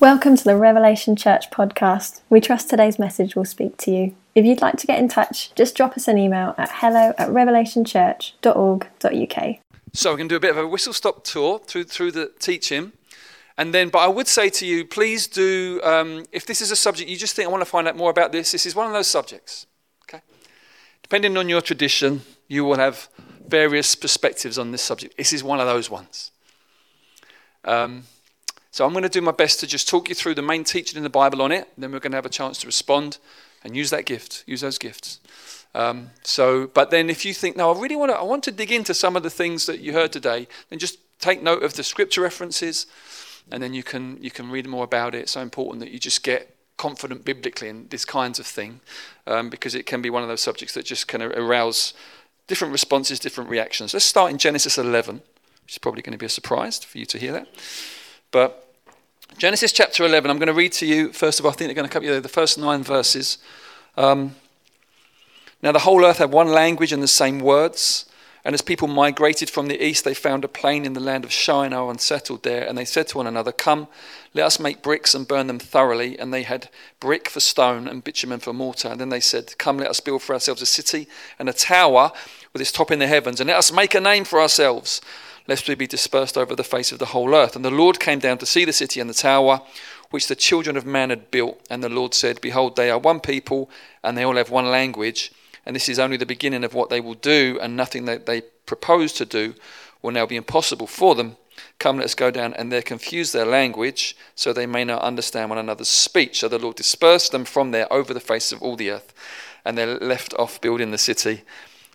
Welcome to the Revelation Church podcast. We trust today's message will speak to you. If you'd like to get in touch, just drop us an email at hello at revelationchurch.org.uk. So we're going to do a bit of a whistle stop tour through, through the teaching. And then, but I would say to you, please do, um, if this is a subject you just think I want to find out more about this, this is one of those subjects. Okay? Depending on your tradition, you will have various perspectives on this subject. This is one of those ones. Um, so I'm going to do my best to just talk you through the main teaching in the Bible on it. Then we're going to have a chance to respond and use that gift, use those gifts. Um, so, but then if you think, no, I really want to, I want to dig into some of the things that you heard today, then just take note of the scripture references, and then you can you can read more about it. It's so important that you just get confident biblically in this kinds of thing, um, because it can be one of those subjects that just of arouse different responses, different reactions. Let's start in Genesis 11, which is probably going to be a surprise for you to hear that. But Genesis chapter 11, I'm going to read to you, first of all, I think they're going to cover you the first nine verses. Um, now, the whole earth had one language and the same words. And as people migrated from the east, they found a plain in the land of Shinar and settled there. And they said to one another, Come, let us make bricks and burn them thoroughly. And they had brick for stone and bitumen for mortar. And then they said, Come, let us build for ourselves a city and a tower with its top in the heavens. And let us make a name for ourselves lest we be dispersed over the face of the whole earth. And the Lord came down to see the city and the tower which the children of man had built. And the Lord said, Behold, they are one people, and they all have one language. And this is only the beginning of what they will do, and nothing that they propose to do will now be impossible for them. Come, let us go down, and there confuse their language, so they may not understand one another's speech. So the Lord dispersed them from there over the face of all the earth, and they left off building the city.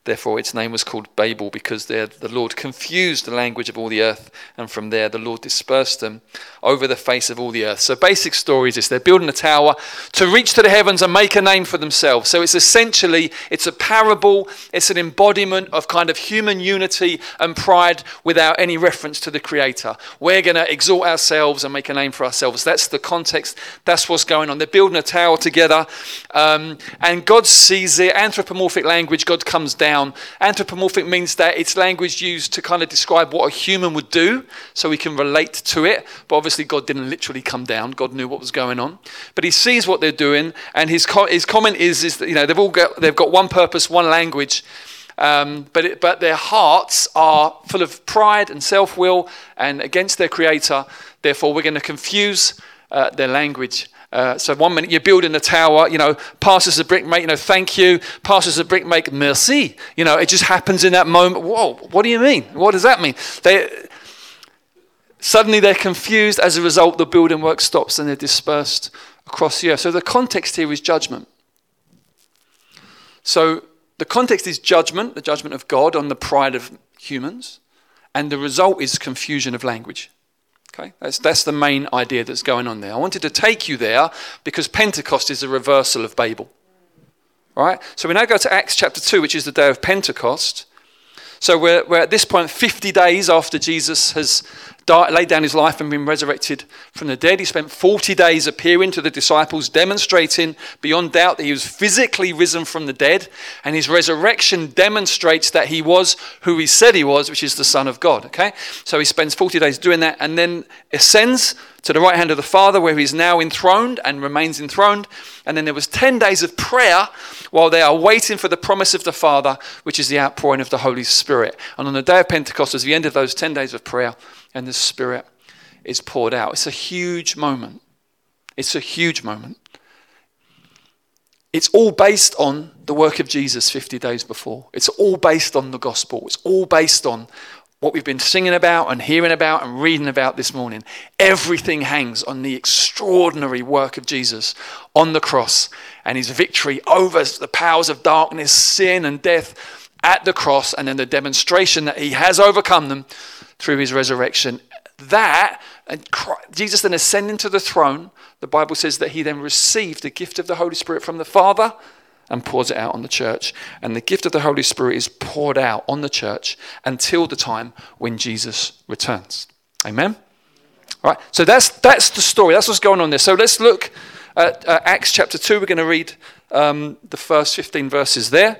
Therefore, its name was called Babel, because there the Lord confused the language of all the earth, and from there the Lord dispersed them over the face of all the earth. So, basic story is this: they're building a tower to reach to the heavens and make a name for themselves. So, it's essentially it's a parable. It's an embodiment of kind of human unity and pride without any reference to the Creator. We're going to exalt ourselves and make a name for ourselves. That's the context. That's what's going on. They're building a tower together, um, and God sees it. Anthropomorphic language. God comes down down. Anthropomorphic means that it's language used to kind of describe what a human would do, so we can relate to it. But obviously, God didn't literally come down. God knew what was going on. But He sees what they're doing, and His co- His comment is is that you know they've all got they've got one purpose, one language. Um, but, it, but their hearts are full of pride and self will and against their creator. Therefore, we're going to confuse uh, their language uh, so one minute you're building a tower, you know, passes the brick, make, you know, thank you. Passes the brick, make merci. You know, it just happens in that moment. Whoa, what do you mean? What does that mean? They suddenly they're confused. As a result, the building work stops and they're dispersed across the earth. So the context here is judgment. So the context is judgment, the judgment of God on the pride of humans, and the result is confusion of language. Okay, that's, that's the main idea that's going on there. I wanted to take you there because Pentecost is a reversal of Babel. Right? So we now go to Acts chapter 2, which is the day of Pentecost. So we're, we're at this point 50 days after Jesus has died, laid down his life and been resurrected from the dead. He spent 40 days appearing to the disciples, demonstrating beyond doubt that he was physically risen from the dead. And his resurrection demonstrates that he was who he said he was, which is the Son of God. Okay? So he spends 40 days doing that and then ascends to the right hand of the Father, where he's now enthroned and remains enthroned. And then there was 10 days of prayer while they are waiting for the promise of the Father, which is the outpouring of the Holy Spirit. And on the day of Pentecost, as the end of those 10 days of prayer, and the Spirit is poured out. It's a huge moment. It's a huge moment. It's all based on the work of Jesus 50 days before. It's all based on the gospel. It's all based on what we've been singing about and hearing about and reading about this morning. Everything hangs on the extraordinary work of Jesus on the cross and his victory over the powers of darkness, sin, and death at the cross, and then the demonstration that he has overcome them through his resurrection. That, and Christ, Jesus then ascending to the throne, the Bible says that he then received the gift of the Holy Spirit from the Father and pours it out on the church. And the gift of the Holy Spirit is poured out on the church until the time when Jesus returns. Amen? All right, so that's, that's the story. That's what's going on there. So let's look at uh, Acts chapter 2. We're going to read um, the first 15 verses there.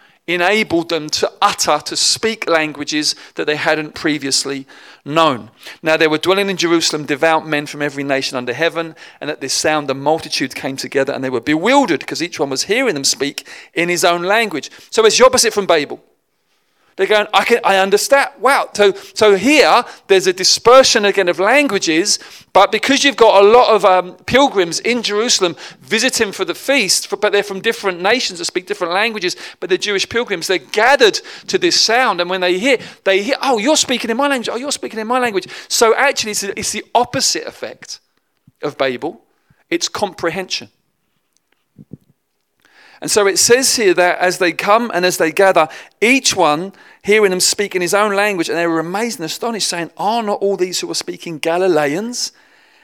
enabled them to utter, to speak languages that they hadn't previously known. Now there were dwelling in Jerusalem devout men from every nation under heaven, and at this sound the multitude came together and they were bewildered because each one was hearing them speak in his own language. So it's the opposite from Babel. They're going, I, can, I understand. Wow. So, so here, there's a dispersion again of languages, but because you've got a lot of um, pilgrims in Jerusalem visiting for the feast, for, but they're from different nations that speak different languages, but they're Jewish pilgrims, they're gathered to this sound. And when they hear, they hear, oh, you're speaking in my language. Oh, you're speaking in my language. So actually, it's, it's the opposite effect of Babel it's comprehension. And so it says here that as they come and as they gather, each one hearing them speak in his own language, and they were amazed and astonished, saying, Are not all these who are speaking Galileans?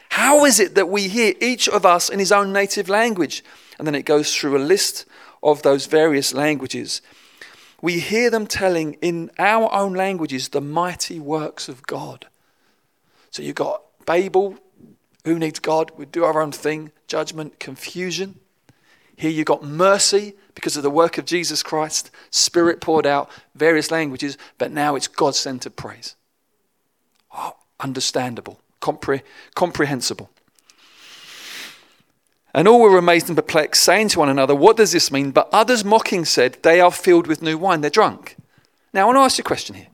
How is it that we hear each of us in his own native language? And then it goes through a list of those various languages. We hear them telling in our own languages the mighty works of God. So you've got Babel, who needs God? We do our own thing, judgment, confusion. Here you got mercy because of the work of Jesus Christ, Spirit poured out, various languages, but now it's God centered praise. Oh, understandable, compre- comprehensible. And all were amazed and perplexed, saying to one another, What does this mean? But others mocking said, They are filled with new wine, they're drunk. Now I want to ask you a question here.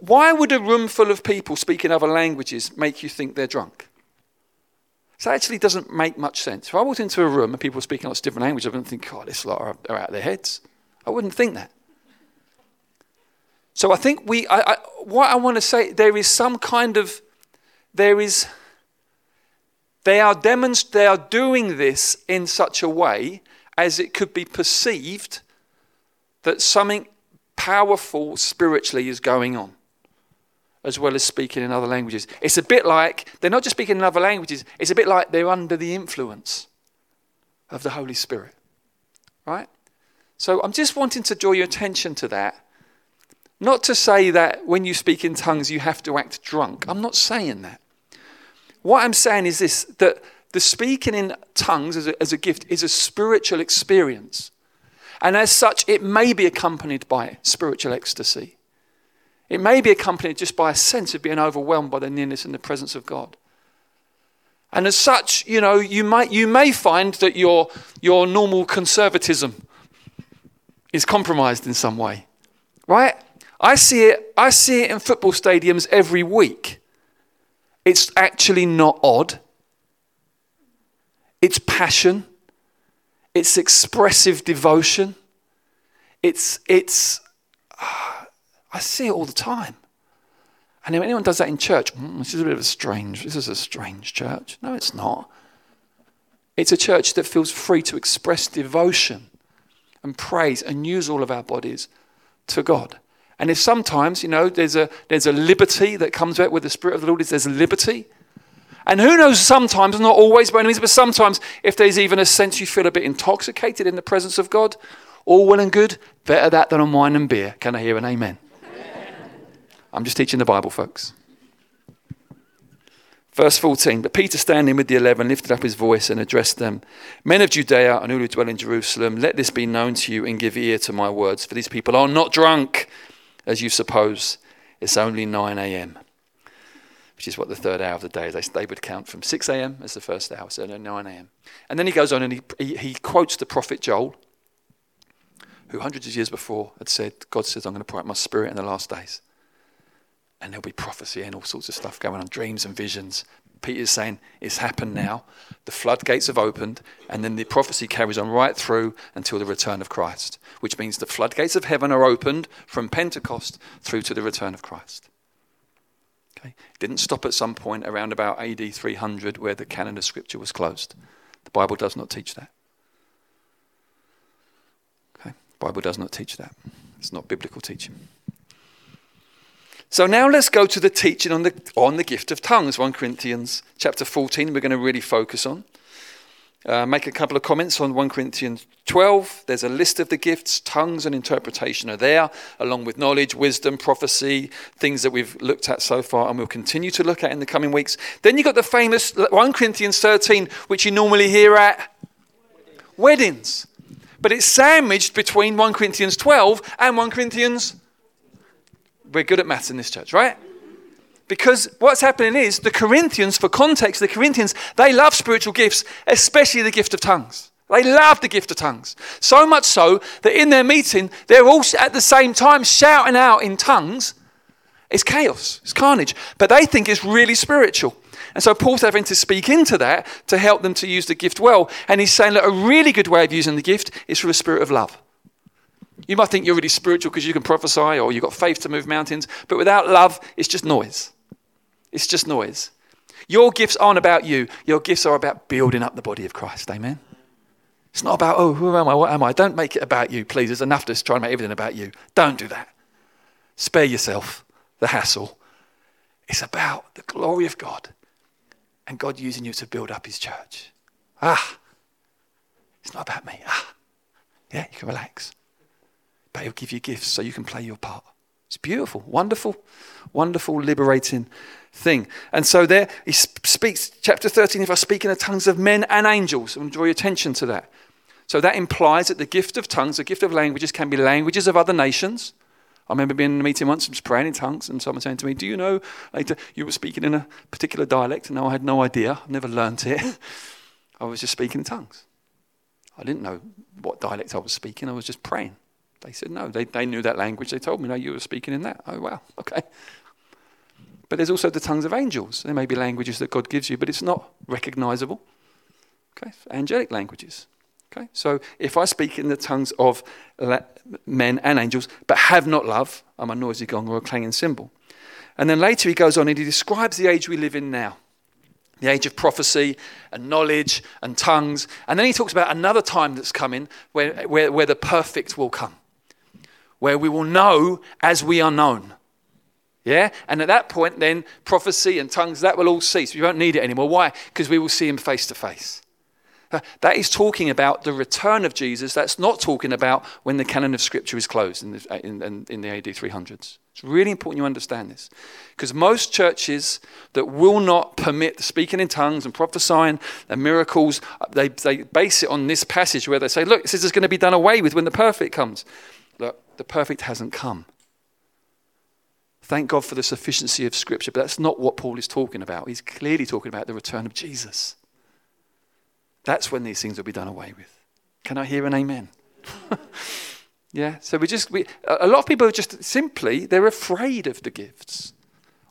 Why would a room full of people speaking other languages make you think they're drunk? So it actually doesn't make much sense. If I walked into a room and people were speaking lots of different languages, I wouldn't think, God, this lot are, are out of their heads. I wouldn't think that. So I think we, I, I, what I want to say, there is some kind of, there is, they are demonst- they are doing this in such a way as it could be perceived that something powerful spiritually is going on as well as speaking in other languages. It's a bit like they're not just speaking in other languages, it's a bit like they're under the influence of the Holy Spirit. Right? So I'm just wanting to draw your attention to that. Not to say that when you speak in tongues you have to act drunk. I'm not saying that. What I'm saying is this that the speaking in tongues as a, as a gift is a spiritual experience. And as such, it may be accompanied by spiritual ecstasy. It may be accompanied just by a sense of being overwhelmed by the nearness and the presence of God. And as such, you know, you might you may find that your your normal conservatism is compromised in some way. Right? I see it I see it in football stadiums every week. It's actually not odd. It's passion. It's expressive devotion. It's it's I see it all the time. And if anyone does that in church, mm, this is a bit of a strange, this is a strange church. No, it's not. It's a church that feels free to express devotion and praise and use all of our bodies to God. And if sometimes, you know, there's a, there's a liberty that comes out with the Spirit of the Lord, is there's a liberty. And who knows, sometimes, not always by any means, but sometimes, if there's even a sense you feel a bit intoxicated in the presence of God, all well and good, better that than on wine and beer. Can I hear an amen? I'm just teaching the Bible, folks. Verse 14, but Peter standing with the eleven lifted up his voice and addressed them Men of Judea and all who dwell in Jerusalem, let this be known to you and give ear to my words, for these people are not drunk, as you suppose. It's only 9 a.m., which is what the third hour of the day is. They would count from 6 a.m. as the first hour, so 9 a.m. And then he goes on and he, he, he quotes the prophet Joel, who hundreds of years before had said, God says, I'm going to pour out my spirit in the last days and there'll be prophecy and all sorts of stuff going on, dreams and visions. Peter's saying it's happened now. The floodgates have opened, and then the prophecy carries on right through until the return of Christ, which means the floodgates of heaven are opened from Pentecost through to the return of Christ. Okay? Didn't stop at some point around about AD 300 where the canon of Scripture was closed. The Bible does not teach that. Okay? The Bible does not teach that. It's not biblical teaching. So now let's go to the teaching on the, on the gift of tongues, 1 Corinthians chapter 14, we're going to really focus on. Uh, make a couple of comments on 1 Corinthians 12. There's a list of the gifts. Tongues and interpretation are there, along with knowledge, wisdom, prophecy, things that we've looked at so far and we'll continue to look at in the coming weeks. Then you've got the famous 1 Corinthians 13, which you normally hear at weddings. But it's sandwiched between 1 Corinthians 12 and 1 Corinthians. We're good at maths in this church, right? Because what's happening is the Corinthians, for context, the Corinthians, they love spiritual gifts, especially the gift of tongues. They love the gift of tongues. So much so that in their meeting, they're all at the same time shouting out in tongues. It's chaos, it's carnage. But they think it's really spiritual. And so Paul's having to speak into that to help them to use the gift well. And he's saying that a really good way of using the gift is through a spirit of love. You might think you're really spiritual because you can prophesy or you've got faith to move mountains, but without love, it's just noise. It's just noise. Your gifts aren't about you, your gifts are about building up the body of Christ. Amen? It's not about, oh, who am I? What am I? Don't make it about you, please. There's enough to try and make everything about you. Don't do that. Spare yourself the hassle. It's about the glory of God and God using you to build up his church. Ah, it's not about me. Ah, yeah, you can relax. But he'll give you gifts so you can play your part. It's beautiful, wonderful, wonderful, liberating thing. And so there he speaks, chapter 13, if I speak in the tongues of men and angels, and draw your attention to that. So that implies that the gift of tongues, the gift of languages, can be languages of other nations. I remember being in a meeting once, and was praying in tongues, and someone saying to me, Do you know you were speaking in a particular dialect? And no, I had no idea. I've never learnt it. I was just speaking in tongues. I didn't know what dialect I was speaking, I was just praying. They said, No, they, they knew that language. They told me, No, you were speaking in that. Oh, wow, okay. But there's also the tongues of angels. There may be languages that God gives you, but it's not recognizable. Okay, angelic languages. Okay, so if I speak in the tongues of men and angels, but have not love, I'm a noisy gong or a clanging cymbal. And then later he goes on and he describes the age we live in now the age of prophecy and knowledge and tongues. And then he talks about another time that's coming where, where, where the perfect will come, where we will know as we are known. Yeah? And at that point, then prophecy and tongues, that will all cease. We won't need it anymore. Why? Because we will see him face to face. Uh, that is talking about the return of Jesus. That's not talking about when the canon of Scripture is closed in the, in, in, in the AD 300s. It's really important you understand this. Because most churches that will not permit speaking in tongues and prophesying and miracles, uh, they, they base it on this passage where they say, look, this is going to be done away with when the perfect comes. The perfect hasn't come. Thank God for the sufficiency of Scripture, but that's not what Paul is talking about. He's clearly talking about the return of Jesus. That's when these things will be done away with. Can I hear an amen? yeah, so we just, we, a lot of people are just simply, they're afraid of the gifts.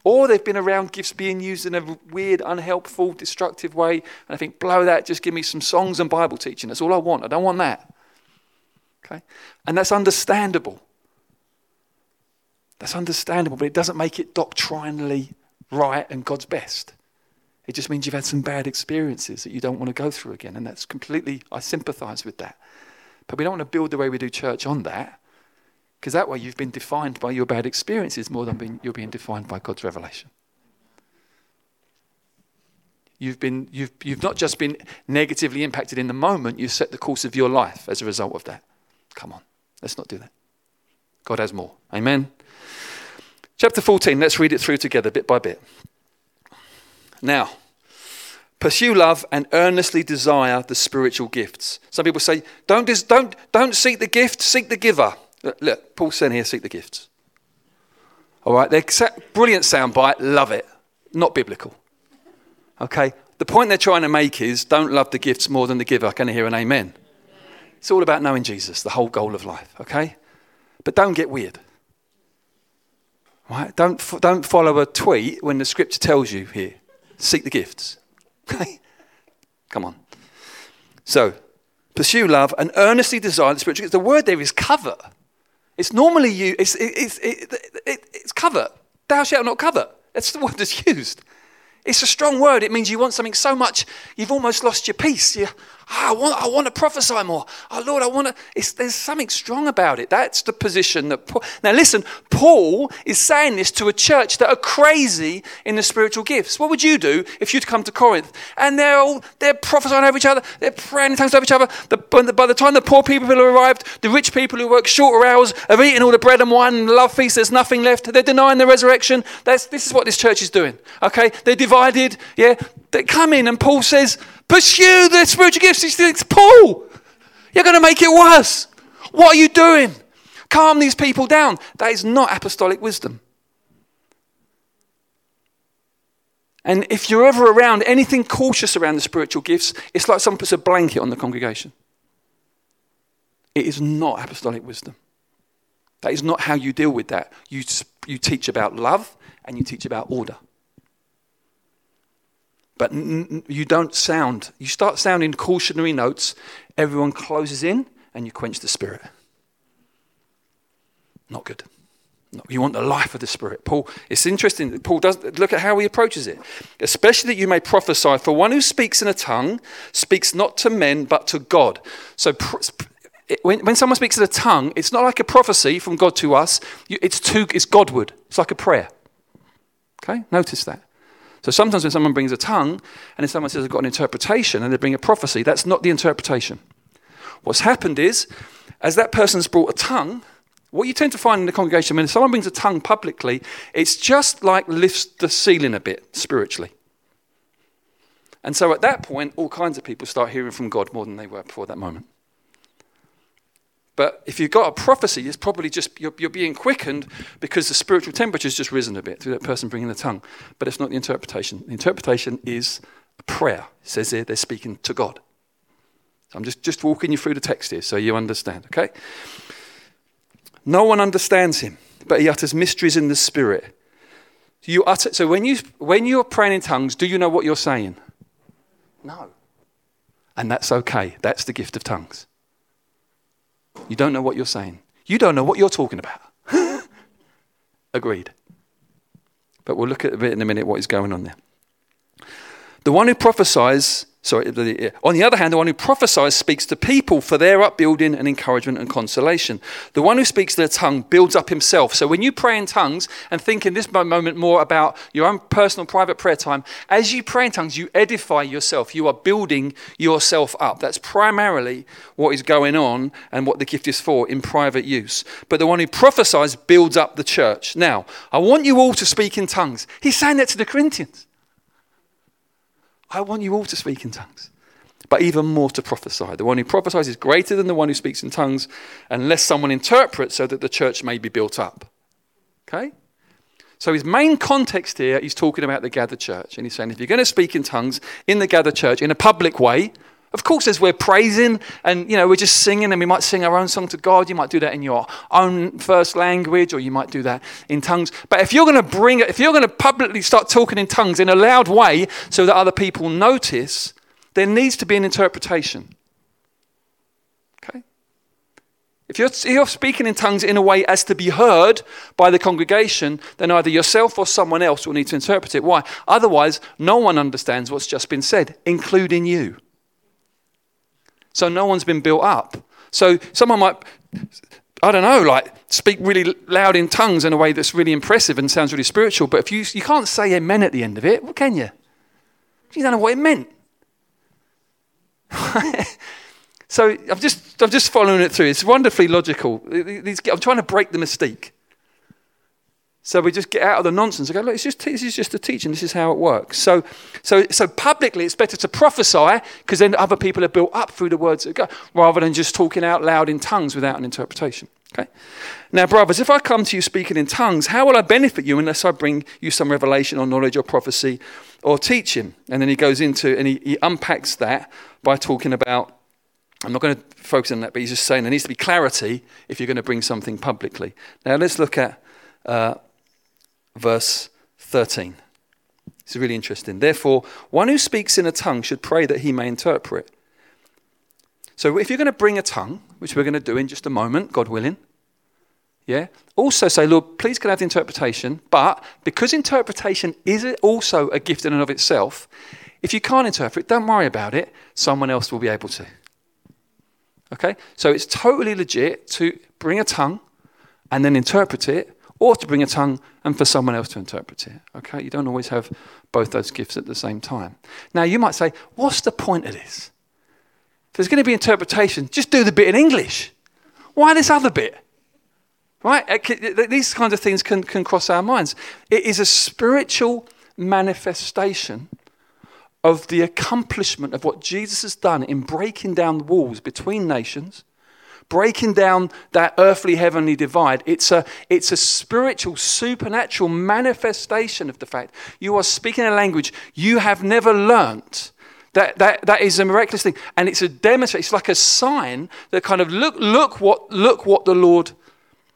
Or they've been around gifts being used in a weird, unhelpful, destructive way. And I think, blow that, just give me some songs and Bible teaching. That's all I want. I don't want that. Okay? And that's understandable. That's understandable, but it doesn't make it doctrinally right and God's best. It just means you've had some bad experiences that you don't want to go through again. And that's completely, I sympathize with that. But we don't want to build the way we do church on that, because that way you've been defined by your bad experiences more than being, you're being defined by God's revelation. You've, been, you've, you've not just been negatively impacted in the moment, you've set the course of your life as a result of that. Come on, let's not do that. God has more. Amen. Chapter 14, let's read it through together bit by bit. Now, pursue love and earnestly desire the spiritual gifts. Some people say, don't, don't, don't seek the gift, seek the giver. Look, look Paul said here, seek the gifts. All right, they're brilliant soundbite, love it. Not biblical. Okay, the point they're trying to make is don't love the gifts more than the giver. Can I hear an amen? It's all about knowing Jesus, the whole goal of life, okay? But don't get weird. Right? Don't, don't follow a tweet when the scripture tells you here. Seek the gifts. Okay? Come on. So, pursue love and earnestly desire the spiritual gifts. The word there is cover. It's normally you, it's, it's, it, it, it's covet. Thou shalt not cover. That's the word that's used. It's a strong word. It means you want something so much, you've almost lost your peace. You, Ah, I want, I want to prophesy more. Oh, Lord, I want to. there's something strong about it. That's the position that Paul. Now, listen, Paul is saying this to a church that are crazy in the spiritual gifts. What would you do if you'd come to Corinth and they're all they're prophesying over each other, they're praying in tongues over each other. The, by the time the poor people have arrived, the rich people who work shorter hours have eaten all the bread and wine and love feast. There's nothing left. They're denying the resurrection. That's, this is what this church is doing. Okay, they're divided. Yeah, they come in and Paul says Pursue the spiritual gifts. He thinks, Paul, you're going to make it worse. What are you doing? Calm these people down. That is not apostolic wisdom. And if you're ever around anything cautious around the spiritual gifts, it's like someone puts a blanket on the congregation. It is not apostolic wisdom. That is not how you deal with that. You, you teach about love and you teach about order. But n- you don't sound, you start sounding cautionary notes, everyone closes in and you quench the spirit. Not good. You want the life of the Spirit. Paul, it's interesting. Paul does look at how he approaches it. Especially that you may prophesy. For one who speaks in a tongue speaks not to men but to God. So when, when someone speaks in a tongue, it's not like a prophecy from God to us. It's to it's Godward. It's like a prayer. Okay, notice that. So sometimes when someone brings a tongue and then someone says, I've got an interpretation, and they bring a prophecy, that's not the interpretation. What's happened is, as that person's brought a tongue, what you tend to find in the congregation, when someone brings a tongue publicly, it's just like lifts the ceiling a bit spiritually. And so at that point, all kinds of people start hearing from God more than they were before that moment. But if you've got a prophecy, it's probably just you're, you're, being quickened because the spiritual temperature's just risen a bit through that person bringing the tongue. But it's not the interpretation. The interpretation is a prayer. It says here they're speaking to God. So I'm just, just walking you through the text here so you understand, okay? No one understands him, but he utters mysteries in the spirit. You utter, so when, you, when you're praying in tongues, do you know what you're saying? No. And that's okay. That's the gift of tongues. You don't know what you're saying. You don't know what you're talking about. Agreed. But we'll look at a bit in a minute what is going on there. The one who prophesies Sorry, on the other hand, the one who prophesies speaks to people for their upbuilding and encouragement and consolation. The one who speaks their tongue builds up himself. So when you pray in tongues and think in this moment more about your own personal private prayer time, as you pray in tongues, you edify yourself. You are building yourself up. That's primarily what is going on and what the gift is for in private use. But the one who prophesies builds up the church. Now, I want you all to speak in tongues. He's saying that to the Corinthians. I want you all to speak in tongues, but even more to prophesy. The one who prophesies is greater than the one who speaks in tongues, unless someone interprets so that the church may be built up. Okay? So his main context here, he's talking about the gathered church. And he's saying if you're going to speak in tongues in the gathered church in a public way, of course, as we're praising and you know we're just singing, and we might sing our own song to God. You might do that in your own first language, or you might do that in tongues. But if you're going to bring if you're going to publicly start talking in tongues in a loud way so that other people notice, there needs to be an interpretation. Okay. If you're, if you're speaking in tongues in a way as to be heard by the congregation, then either yourself or someone else will need to interpret it. Why? Otherwise, no one understands what's just been said, including you. So no one's been built up. So someone might, I don't know, like speak really loud in tongues in a way that's really impressive and sounds really spiritual. But if you, you can't say amen at the end of it, what can you? You don't know what it meant. so I'm just, I'm just following it through. It's wonderfully logical. I'm trying to break the mystique. So we just get out of the nonsense go, look, it's just, this is just a teaching. This is how it works. So, so, so publicly, it's better to prophesy because then other people are built up through the words that go, rather than just talking out loud in tongues without an interpretation. Okay. Now, brothers, if I come to you speaking in tongues, how will I benefit you unless I bring you some revelation or knowledge or prophecy or teaching? And then he goes into and he, he unpacks that by talking about I'm not going to focus on that, but he's just saying there needs to be clarity if you're going to bring something publicly. Now, let's look at uh, verse 13. It's really interesting. Therefore, one who speaks in a tongue should pray that he may interpret. So if you're going to bring a tongue, which we're going to do in just a moment, God willing, yeah, also say, Lord, please can I have the interpretation, but because interpretation is also a gift in and of itself, If you can't interpret, don't worry about it. Someone else will be able to. Okay? So it's totally legit to bring a tongue and then interpret it, or to bring a tongue and for someone else to interpret it. Okay? You don't always have both those gifts at the same time. Now, you might say, what's the point of this? If there's going to be interpretation, just do the bit in English. Why this other bit? Right? These kinds of things can, can cross our minds. It is a spiritual manifestation of the accomplishment of what Jesus has done in breaking down the walls between nations, breaking down that earthly heavenly divide. It's a, it's a spiritual, supernatural manifestation of the fact you are speaking a language you have never learnt. That, that, that is a miraculous thing. And it's a demonstration, it's like a sign that kind of look, look, what, look what the Lord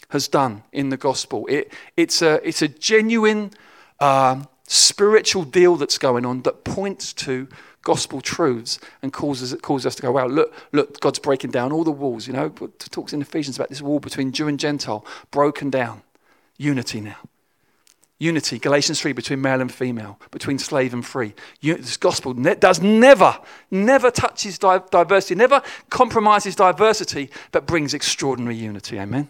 has done in the gospel. It, it's, a, it's a genuine uh, spiritual deal that's going on that points to gospel truths and causes, causes us to go, wow, look, look, God's breaking down all the walls. You know, talks in Ephesians about this wall between Jew and Gentile, broken down. Unity now. Unity, Galatians 3, between male and female, between slave and free. This gospel does never, never touches diversity, never compromises diversity, but brings extraordinary unity. Amen.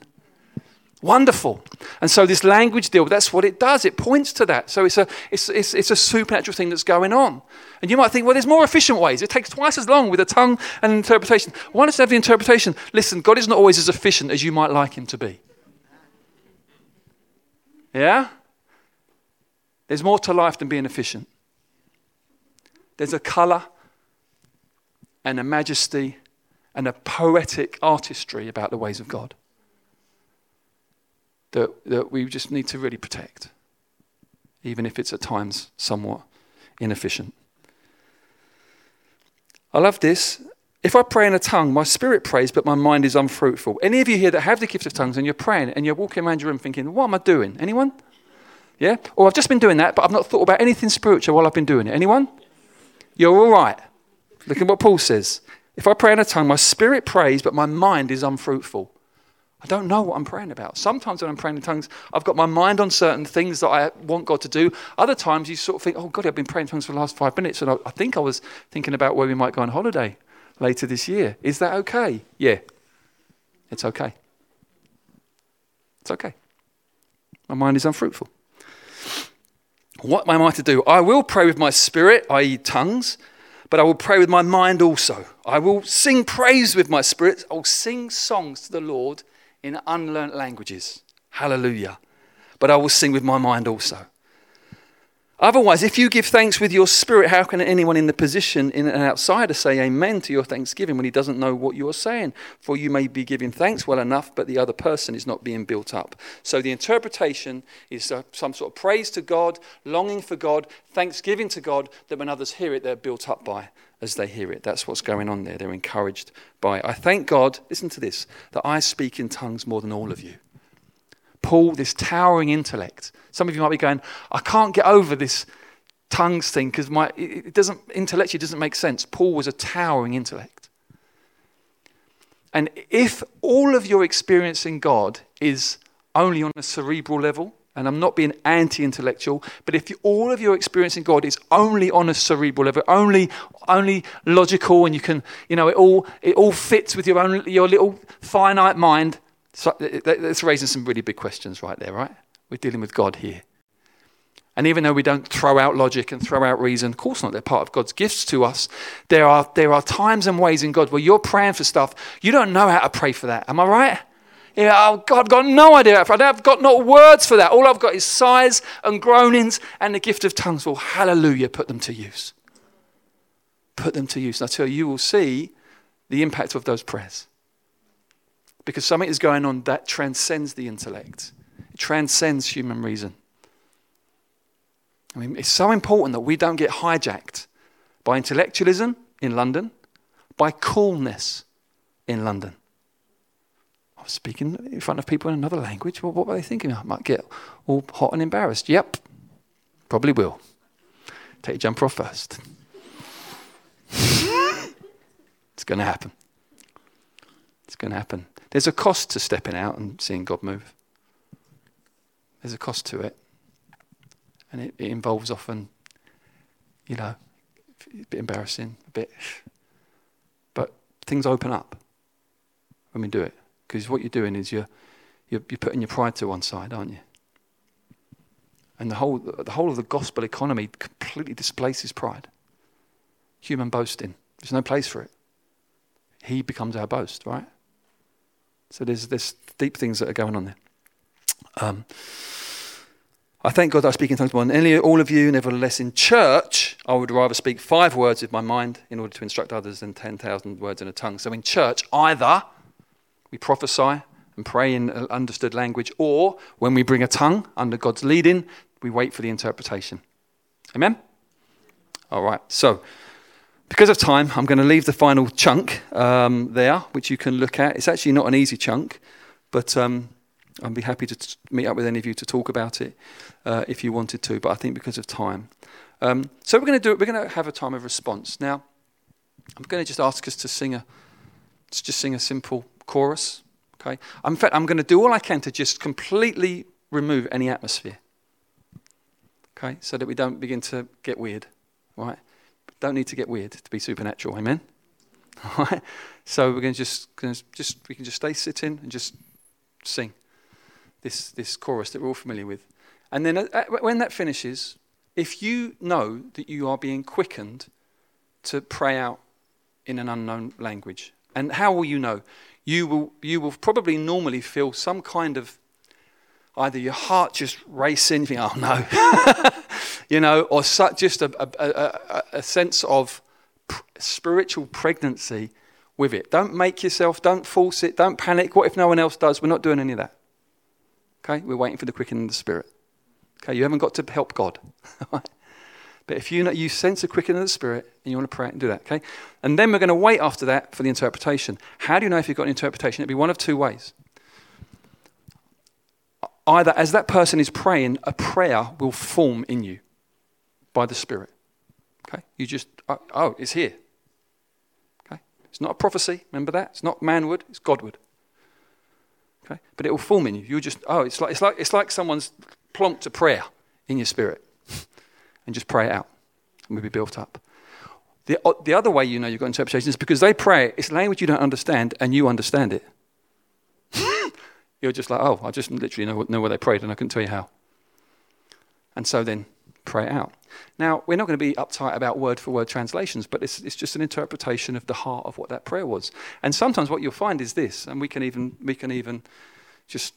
Wonderful. And so this language deal, that's what it does. It points to that. So it's a, it's, it's, it's a supernatural thing that's going on. And you might think, well, there's more efficient ways. It takes twice as long with a tongue and interpretation. Why does it have the interpretation? Listen, God is not always as efficient as you might like him to be. Yeah? There's more to life than being efficient. There's a colour and a majesty and a poetic artistry about the ways of God that, that we just need to really protect, even if it's at times somewhat inefficient. I love this. If I pray in a tongue, my spirit prays, but my mind is unfruitful. Any of you here that have the gift of tongues and you're praying and you're walking around your room thinking, what am I doing? Anyone? Yeah? Or I've just been doing that, but I've not thought about anything spiritual while I've been doing it. Anyone? You're all right. Look at what Paul says. If I pray in a tongue, my spirit prays, but my mind is unfruitful. I don't know what I'm praying about. Sometimes when I'm praying in tongues, I've got my mind on certain things that I want God to do. Other times you sort of think, oh, God, I've been praying in tongues for the last five minutes, and I, I think I was thinking about where we might go on holiday later this year. Is that okay? Yeah, it's okay. It's okay. My mind is unfruitful. What am I to do? I will pray with my spirit, i.e., tongues, but I will pray with my mind also. I will sing praise with my spirit. I will sing songs to the Lord in unlearned languages. Hallelujah. But I will sing with my mind also. Otherwise, if you give thanks with your spirit, how can anyone in the position in an outsider say amen to your thanksgiving when he doesn't know what you are saying? For you may be giving thanks well enough, but the other person is not being built up. So the interpretation is uh, some sort of praise to God, longing for God, thanksgiving to God, that when others hear it, they're built up by as they hear it. That's what's going on there. They're encouraged by it. I thank God, listen to this, that I speak in tongues more than all of you. Paul, this towering intellect. Some of you might be going, I can't get over this tongues thing because my it doesn't intellectually doesn't make sense. Paul was a towering intellect. And if all of your experience in God is only on a cerebral level, and I'm not being anti-intellectual, but if you, all of your experience in God is only on a cerebral level, only only logical, and you can, you know, it all it all fits with your own your little finite mind, so uh, uh, that's raising some really big questions right there, right? We're dealing with God here. And even though we don't throw out logic and throw out reason, of course not, they're part of God's gifts to us. There are, there are times and ways in God where you're praying for stuff, you don't know how to pray for that. Am I right? Oh God, I've got no idea. I've got no words for that. All I've got is sighs and groanings and the gift of tongues. Well, hallelujah, put them to use. Put them to use. And I tell you, you will see the impact of those prayers. Because something is going on that transcends the intellect, it transcends human reason. I mean, it's so important that we don't get hijacked by intellectualism in London, by coolness in London. I was speaking in front of people in another language. Well, what were they thinking? I might get all hot and embarrassed. Yep, probably will. Take your jumper off first. it's going to happen. It's going to happen. There's a cost to stepping out and seeing God move. There's a cost to it. And it, it involves often, you know, a bit embarrassing, a bit. But things open up when we do it. Because what you're doing is you're, you're, you're putting your pride to one side, aren't you? And the whole, the whole of the gospel economy completely displaces pride. Human boasting. There's no place for it. He becomes our boast, right? So there's, there's deep things that are going on there. Um, I thank God I speak in tongues more than any, all of you. Nevertheless, in church, I would rather speak five words with my mind in order to instruct others than 10,000 words in a tongue. So in church, either we prophesy and pray in understood language, or when we bring a tongue under God's leading, we wait for the interpretation. Amen? All right. So, because of time, I'm going to leave the final chunk um, there, which you can look at. It's actually not an easy chunk, but um, I'd be happy to t- meet up with any of you to talk about it uh, if you wanted to. But I think because of time, um, so we're going to do it. We're going to have a time of response. Now, I'm going to just ask us to sing a, to just sing a simple chorus. Okay. In fact, I'm going to do all I can to just completely remove any atmosphere. Okay, so that we don't begin to get weird. Right? Don't need to get weird to be supernatural. Amen. All right. So we're going to just, just we can just stay sitting and just sing this, this chorus that we're all familiar with. And then uh, when that finishes, if you know that you are being quickened to pray out in an unknown language, and how will you know? You will, you will probably normally feel some kind of either your heart just racing, you oh no, you know, or just a, a, a, a sense of pr- spiritual pregnancy with it. Don't make yourself, don't force it, don't panic. What if no one else does? We're not doing any of that. Okay? We're waiting for the quickening of the Spirit. Okay? You haven't got to help God. but if you, know, you sense a quickening of the Spirit and you want to pray and do that, okay? And then we're going to wait after that for the interpretation. How do you know if you've got an interpretation? It'll be one of two ways. Either as that person is praying, a prayer will form in you by the Spirit. Okay? You just, oh, oh it's here. Okay? It's not a prophecy, remember that? It's not manward, it's Godward. Okay? But it will form in you. You just, oh, it's like, it's like, it's like someone's plonked a prayer in your spirit and just pray it out and we'll be built up. The, the other way you know you've got interpretation is because they pray, it's language you don't understand and you understand it. You're just like, oh, I just literally know, know where they prayed and I couldn't tell you how. And so then pray it out. Now, we're not going to be uptight about word for word translations, but it's, it's just an interpretation of the heart of what that prayer was. And sometimes what you'll find is this, and we can even, we can even just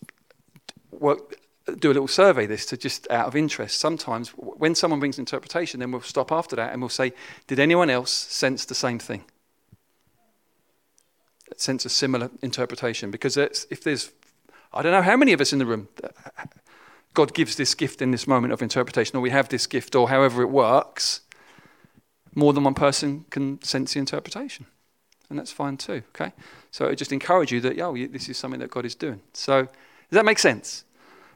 work, do a little survey this to just out of interest. Sometimes when someone brings interpretation, then we'll stop after that and we'll say, Did anyone else sense the same thing? Sense a similar interpretation? Because if there's, I don't know how many of us in the room uh, God gives this gift in this moment of interpretation, or we have this gift, or however it works, more than one person can sense the interpretation. And that's fine too, okay? So it just encourage you that, oh, this is something that God is doing. So, does that make sense?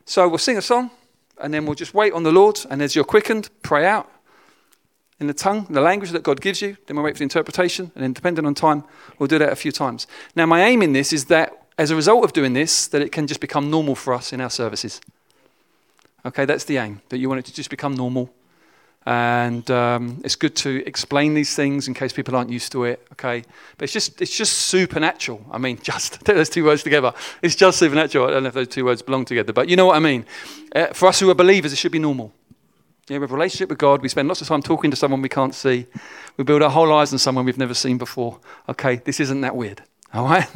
So we'll sing a song, and then we'll just wait on the Lord, and as you're quickened, pray out in the tongue, the language that God gives you. Then we'll wait for the interpretation, and then depending on time, we'll do that a few times. Now, my aim in this is that as a result of doing this, that it can just become normal for us in our services. Okay, that's the aim, that you want it to just become normal. And um, it's good to explain these things in case people aren't used to it. Okay, but it's just it's just supernatural. I mean, just those two words together. It's just supernatural. I don't know if those two words belong together, but you know what I mean. Uh, for us who are believers, it should be normal. Yeah, we have a relationship with God. We spend lots of time talking to someone we can't see. We build our whole lives on someone we've never seen before. Okay, this isn't that weird. All right?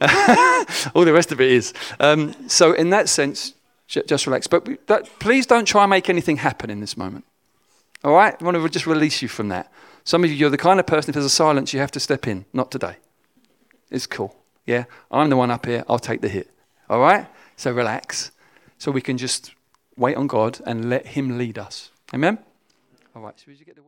All the rest of it is. Um, so, in that sense, just relax. But that, please don't try and make anything happen in this moment. All right? I want to just release you from that. Some of you, you're the kind of person, if there's a silence, you have to step in. Not today. It's cool. Yeah? I'm the one up here. I'll take the hit. All right? So relax. So we can just wait on God and let Him lead us. Amen? All right. So, you get the